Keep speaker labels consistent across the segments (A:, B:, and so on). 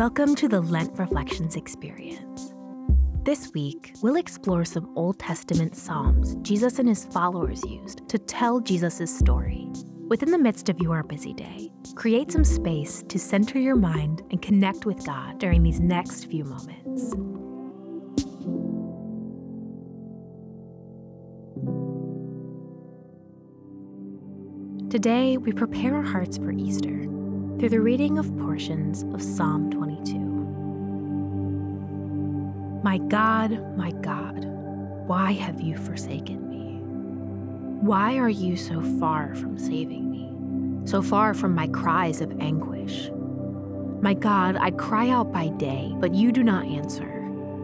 A: Welcome to the Lent Reflections Experience. This week, we'll explore some Old Testament Psalms Jesus and his followers used to tell Jesus' story. Within the midst of your busy day, create some space to center your mind and connect with God during these next few moments. Today, we prepare our hearts for Easter through the reading of portions of Psalm 22. My God, my God, why have you forsaken me? Why are you so far from saving me, so far from my cries of anguish? My God, I cry out by day, but you do not answer,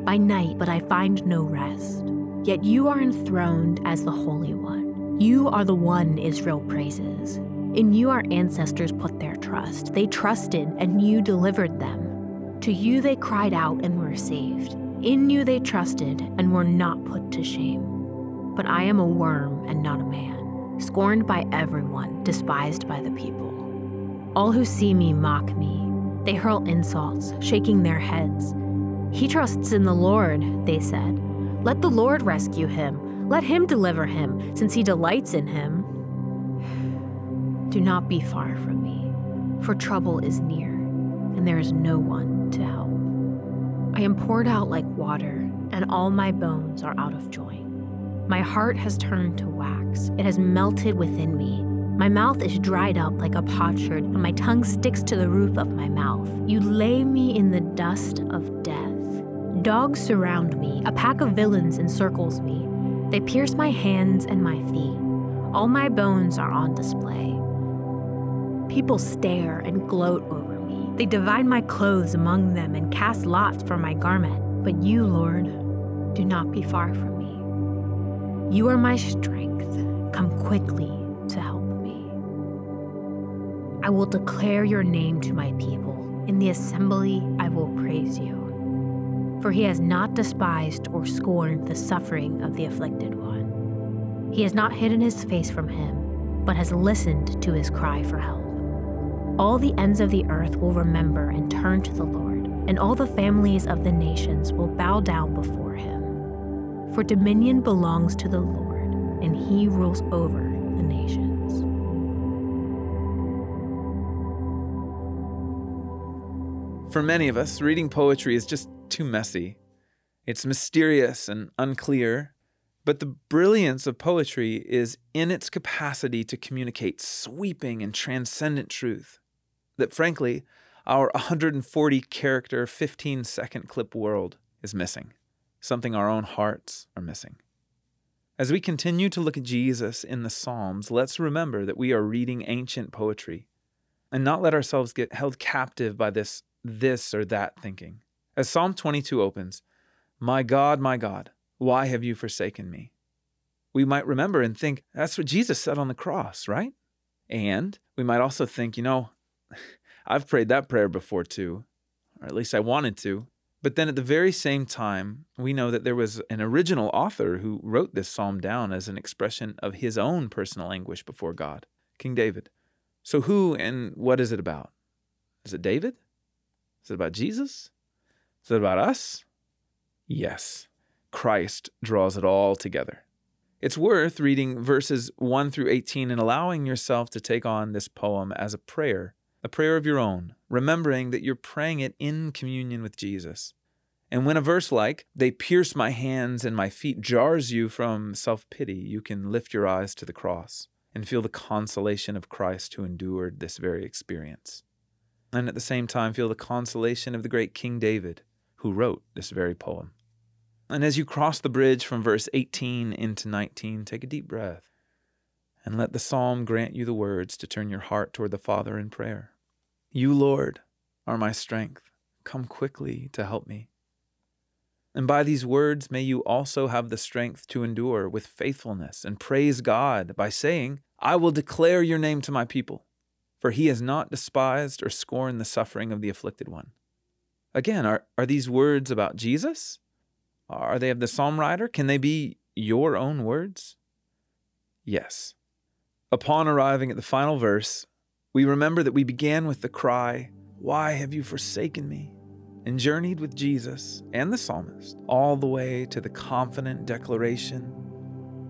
A: by night, but I find no rest. Yet you are enthroned as the Holy One. You are the one Israel praises. In you our ancestors put their trust. They trusted, and you delivered them. To you they cried out and were saved. In you they trusted and were not put to shame. But I am a worm and not a man, scorned by everyone, despised by the people. All who see me mock me. They hurl insults, shaking their heads. He trusts in the Lord, they said. Let the Lord rescue him. Let him deliver him, since he delights in him. Do not be far from me, for trouble is near, and there is no one to help. I am poured out like water, and all my bones are out of joint. My heart has turned to wax, it has melted within me. My mouth is dried up like a potsherd, and my tongue sticks to the roof of my mouth. You lay me in the dust of death. Dogs surround me, a pack of villains encircles me. They pierce my hands and my feet. All my bones are on display. People stare and gloat over me. They divide my clothes among them and cast lots for my garment. But you, Lord, do not be far from me. You are my strength. Come quickly to help me. I will declare your name to my people. In the assembly, I will praise you. For he has not despised or scorned the suffering of the afflicted one. He has not hidden his face from him, but has listened to his cry for help. All the ends of the earth will remember and turn to the Lord, and all the families of the nations will bow down before him. For dominion belongs to the Lord, and he rules over the nations.
B: For many of us, reading poetry is just too messy. It's mysterious and unclear, but the brilliance of poetry is in its capacity to communicate sweeping and transcendent truth that frankly, our 140 character, 15 second clip world is missing, something our own hearts are missing. As we continue to look at Jesus in the Psalms, let's remember that we are reading ancient poetry and not let ourselves get held captive by this this or that thinking. As Psalm 22 opens, My God, my God, why have you forsaken me? We might remember and think that's what Jesus said on the cross, right? And we might also think, you know, I've prayed that prayer before too, or at least I wanted to. But then at the very same time, we know that there was an original author who wrote this psalm down as an expression of his own personal anguish before God, King David. So, who and what is it about? Is it David? Is it about Jesus? Is it about us? Yes, Christ draws it all together. It's worth reading verses 1 through 18 and allowing yourself to take on this poem as a prayer a prayer of your own, remembering that you're praying it in communion with Jesus. And when a verse like, they pierce my hands and my feet, jars you from self pity, you can lift your eyes to the cross and feel the consolation of Christ who endured this very experience. And at the same time, feel the consolation of the great King David who wrote this very poem. And as you cross the bridge from verse 18 into 19, take a deep breath and let the psalm grant you the words to turn your heart toward the Father in prayer. You, Lord, are my strength. Come quickly to help me. And by these words, may you also have the strength to endure with faithfulness and praise God by saying, I will declare your name to my people, for he has not despised or scorned the suffering of the afflicted one. Again, are, are these words about Jesus? Are they of the psalm writer? Can they be your own words? Yes. Upon arriving at the final verse, we remember that we began with the cry, Why have you forsaken me? and journeyed with Jesus and the psalmist all the way to the confident declaration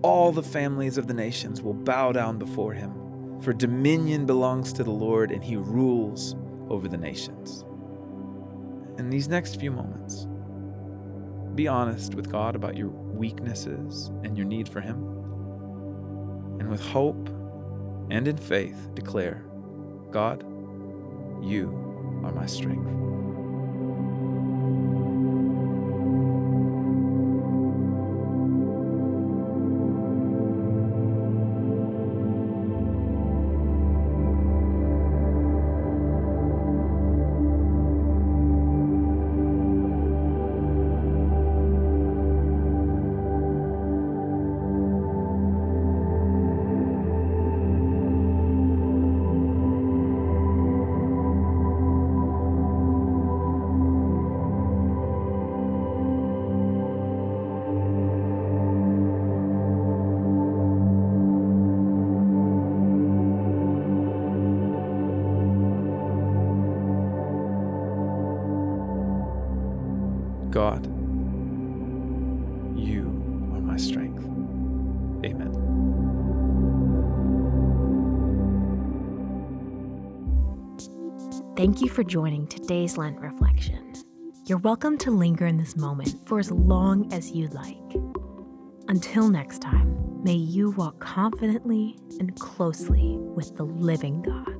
B: all the families of the nations will bow down before him, for dominion belongs to the Lord and he rules over the nations. In these next few moments, be honest with God about your weaknesses and your need for him. And with hope and in faith, declare, God, you are my strength. God, you are my strength. Amen.
A: Thank you for joining today's Lent reflection. You're welcome to linger in this moment for as long as you'd like. Until next time, may you walk confidently and closely with the living God.